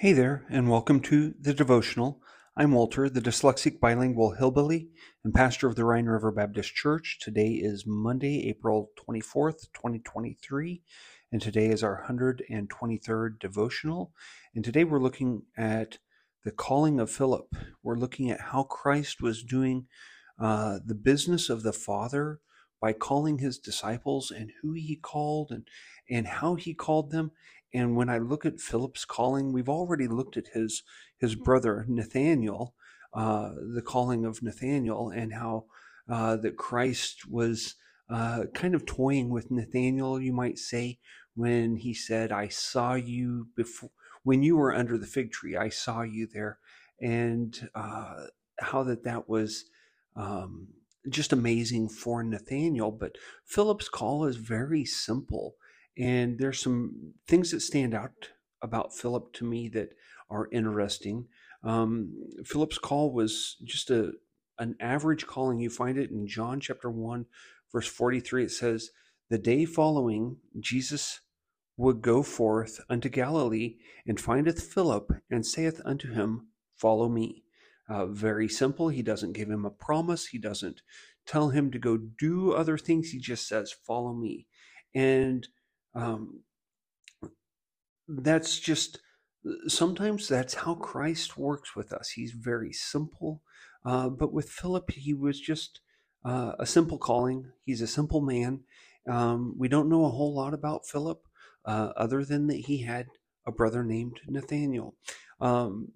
Hey there, and welcome to the devotional. I'm Walter, the dyslexic bilingual hillbilly and pastor of the Rhine River Baptist Church. Today is Monday, April 24th, 2023, and today is our 123rd devotional. And today we're looking at the calling of Philip. We're looking at how Christ was doing uh, the business of the Father by calling his disciples and who he called and, and how he called them and when I look at Philip's calling, we've already looked at his his brother Nathaniel, uh, the calling of Nathaniel, and how uh, that Christ was uh, kind of toying with Nathaniel, you might say, when he said, "I saw you before when you were under the fig tree. I saw you there," and uh, how that that was. Um, just amazing for Nathaniel, but Philip's call is very simple. And there's some things that stand out about Philip to me that are interesting. Um, Philip's call was just a an average calling. You find it in John chapter 1, verse 43. It says, The day following, Jesus would go forth unto Galilee and findeth Philip and saith unto him, Follow me. Uh, very simple. He doesn't give him a promise. He doesn't tell him to go do other things. He just says, Follow me. And um, that's just sometimes that's how Christ works with us. He's very simple, uh, but with Philip, he was just uh, a simple calling. He's a simple man. Um, we don't know a whole lot about Philip, uh, other than that he had a brother named Nathaniel. Um,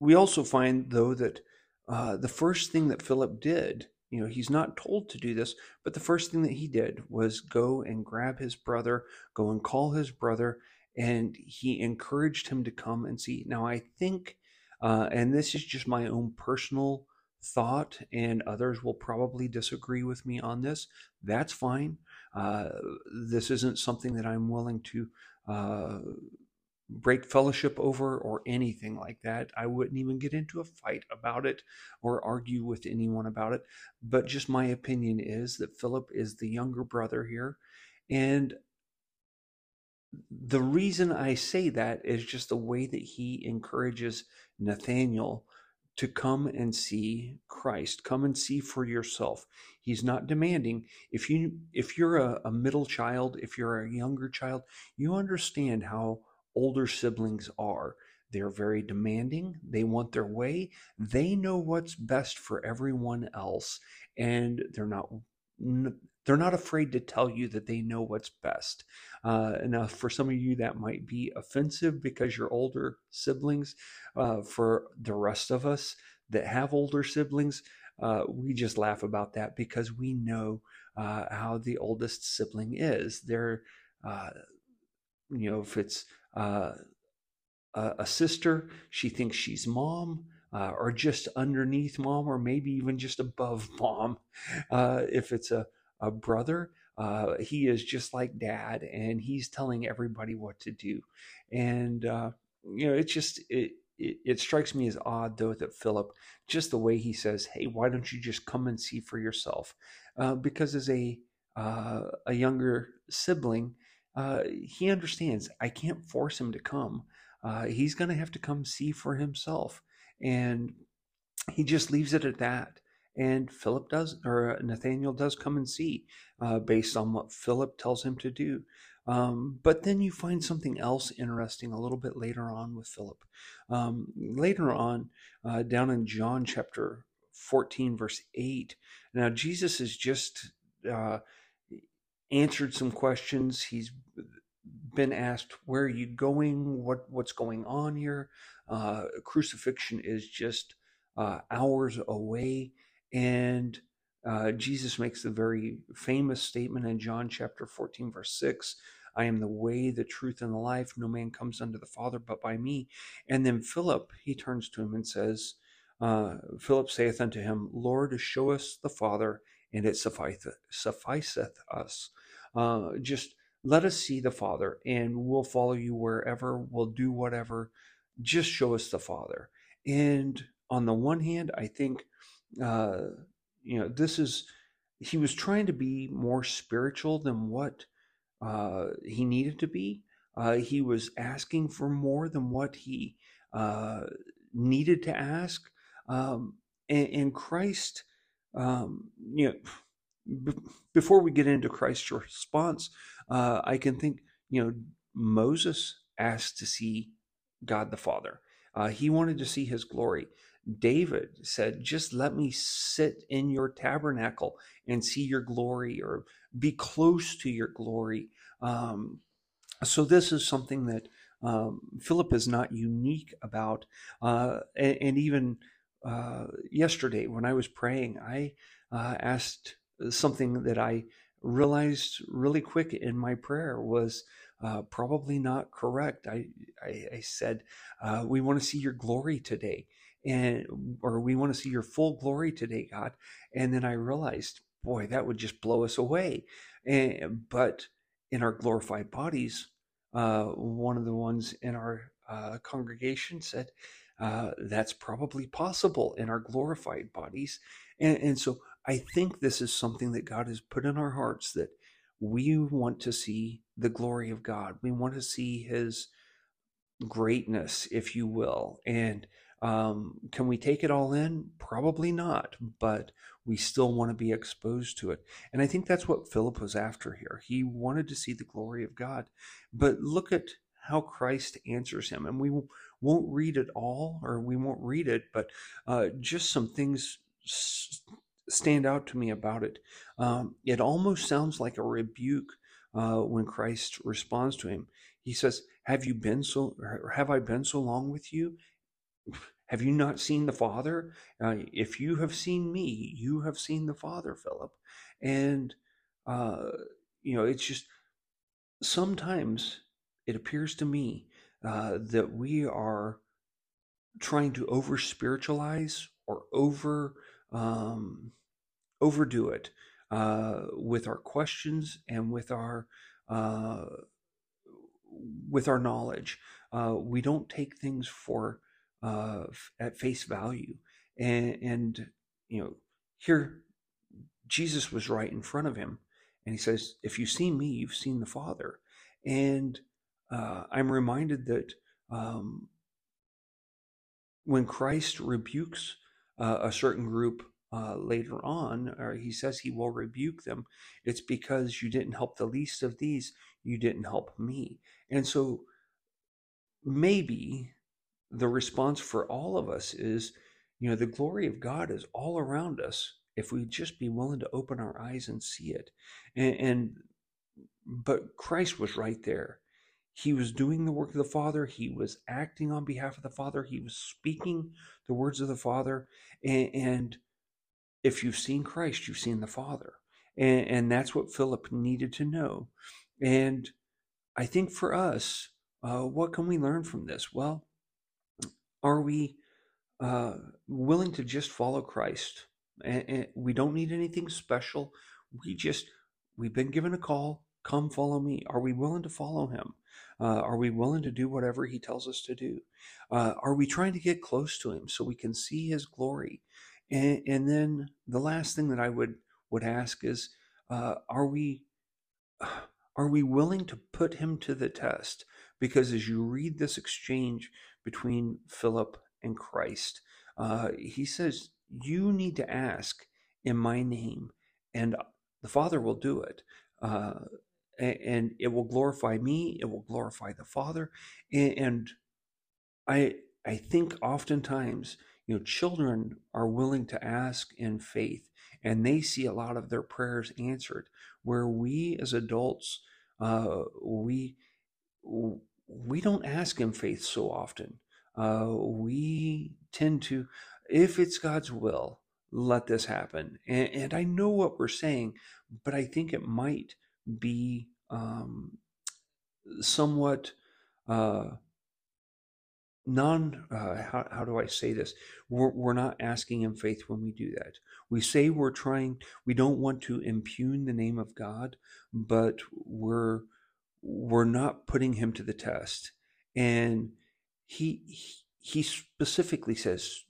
we also find, though, that uh, the first thing that Philip did you know, he's not told to do this, but the first thing that he did was go and grab his brother, go and call his brother, and he encouraged him to come and see. Now, I think, uh, and this is just my own personal thought, and others will probably disagree with me on this. That's fine. Uh, this isn't something that I'm willing to uh, break fellowship over or anything like that. I wouldn't even get into a fight about it or argue with anyone about it. But just my opinion is that Philip is the younger brother here. And the reason I say that is just the way that he encourages Nathaniel to come and see Christ. Come and see for yourself. He's not demanding. If you if you're a, a middle child, if you're a younger child, you understand how older siblings are. They're very demanding. They want their way. They know what's best for everyone else, and they're not they're not afraid to tell you that they know what's best. Uh, now, for some of you, that might be offensive because you're older siblings. Uh, for the rest of us that have older siblings, uh, we just laugh about that because we know uh, how the oldest sibling is. They're, uh, you know, if it's uh, a sister, she thinks she's mom. Uh, or just underneath mom, or maybe even just above mom. Uh, if it's a, a brother, uh, he is just like dad, and he's telling everybody what to do. And uh, you know, it's just it, it, it strikes me as odd though that Philip, just the way he says, "Hey, why don't you just come and see for yourself?" Uh, because as a uh, a younger sibling, uh, he understands I can't force him to come. Uh, he's going to have to come see for himself. And he just leaves it at that. And Philip does, or Nathaniel does come and see uh, based on what Philip tells him to do. Um, but then you find something else interesting a little bit later on with Philip. Um, later on, uh, down in John chapter 14, verse 8, now Jesus is just uh, answered some questions. He's been asked, "Where are you going? What what's going on here?" Uh, crucifixion is just uh, hours away, and uh, Jesus makes the very famous statement in John chapter 14, verse 6 I am the way, the truth, and the life. No man comes unto the Father but by me. And then Philip, he turns to him and says, uh, Philip saith unto him, Lord, show us the Father, and it sufficeth, sufficeth us. Uh, just let us see the Father, and we'll follow you wherever, we'll do whatever. Just show us the Father. And on the one hand, I think, uh, you know, this is, he was trying to be more spiritual than what uh, he needed to be. Uh, he was asking for more than what he uh, needed to ask. Um, and, and, Christ, um, you know, b- before we get into Christ's response, uh, I can think, you know, Moses asked to see God the Father. Uh, he wanted to see his glory. David said, Just let me sit in your tabernacle and see your glory or be close to your glory. Um, so, this is something that um, Philip is not unique about. Uh, and, and, even uh, yesterday, when I was praying, I uh, asked something that I realized really quick in my prayer was uh, probably not correct. I, I, I said, uh, We want to see your glory today and or we want to see your full glory today god and then i realized boy that would just blow us away and but in our glorified bodies uh, one of the ones in our uh, congregation said uh, that's probably possible in our glorified bodies and, and so i think this is something that god has put in our hearts that we want to see the glory of god we want to see his greatness if you will and um, can we take it all in? Probably not, but we still want to be exposed to it. And I think that's what Philip was after here. He wanted to see the glory of God. But look at how Christ answers him. And we won't read it all, or we won't read it, but uh, just some things stand out to me about it. Um, it almost sounds like a rebuke uh, when Christ responds to him. He says, "Have you been so? Have I been so long with you, have you not seen the Father? Uh, if you have seen me, you have seen the Father, Philip. And, uh, you know, it's just sometimes it appears to me uh, that we are trying to over spiritualize or over um, overdo it uh, with our questions and with our uh, with our knowledge. Uh, we don't take things for uh, at face value. And, and, you know, here Jesus was right in front of him. And he says, If you see me, you've seen the Father. And uh, I'm reminded that um, when Christ rebukes uh, a certain group uh, later on, or he says he will rebuke them, it's because you didn't help the least of these, you didn't help me. And so maybe the response for all of us is, you know, the glory of God is all around us if we just be willing to open our eyes and see it. And, and but Christ was right there. He was doing the work of the Father. He was acting on behalf of the Father. He was speaking the words of the Father. And, if you've seen Christ, you've seen the Father. And, and, that's what Philip needed to know. And I think for us, uh, what can we learn from this? Well, are we uh, willing to just follow Christ? And, and we don't need anything special. We just, we've been given a call. Come follow me. Are we willing to follow him? Uh, are we willing to do whatever he tells us to do? Uh, are we trying to get close to him so we can see his glory? And, and then the last thing that I would would ask is, uh, are we are we willing to put him to the test? Because as you read this exchange between Philip and Christ. Uh, he says, You need to ask in my name, and the Father will do it. And it will glorify me, it will glorify the Father. And I, I think oftentimes, you know, children are willing to ask in faith and they see a lot of their prayers answered. Where we as adults, uh, we we don't ask in faith so often. Uh, we tend to, if it's God's will, let this happen. And, and, I know what we're saying, but I think it might be um, somewhat uh, non, uh, how, how do I say this? We're, we're not asking in faith when we do that. We say we're trying, we don't want to impugn the name of God, but we're we're not putting him to the test. And he he specifically says,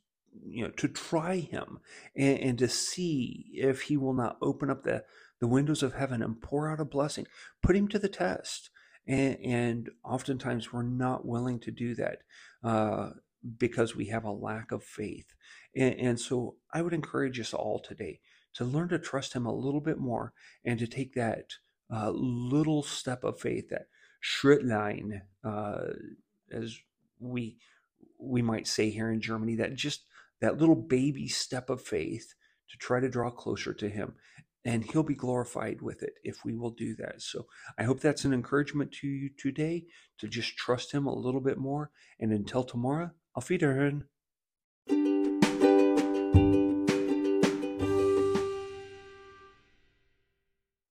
you know, to try him and, and to see if he will not open up the, the windows of heaven and pour out a blessing. Put him to the test. And, and oftentimes we're not willing to do that uh, because we have a lack of faith. And, and so I would encourage us all today to learn to trust Him a little bit more and to take that uh, little step of faith, that Schrittlein, uh, as we we might say here in Germany, that just that little baby step of faith to try to draw closer to Him. And He'll be glorified with it if we will do that. So I hope that's an encouragement to you today to just trust Him a little bit more. And until tomorrow, auf Wiederhören.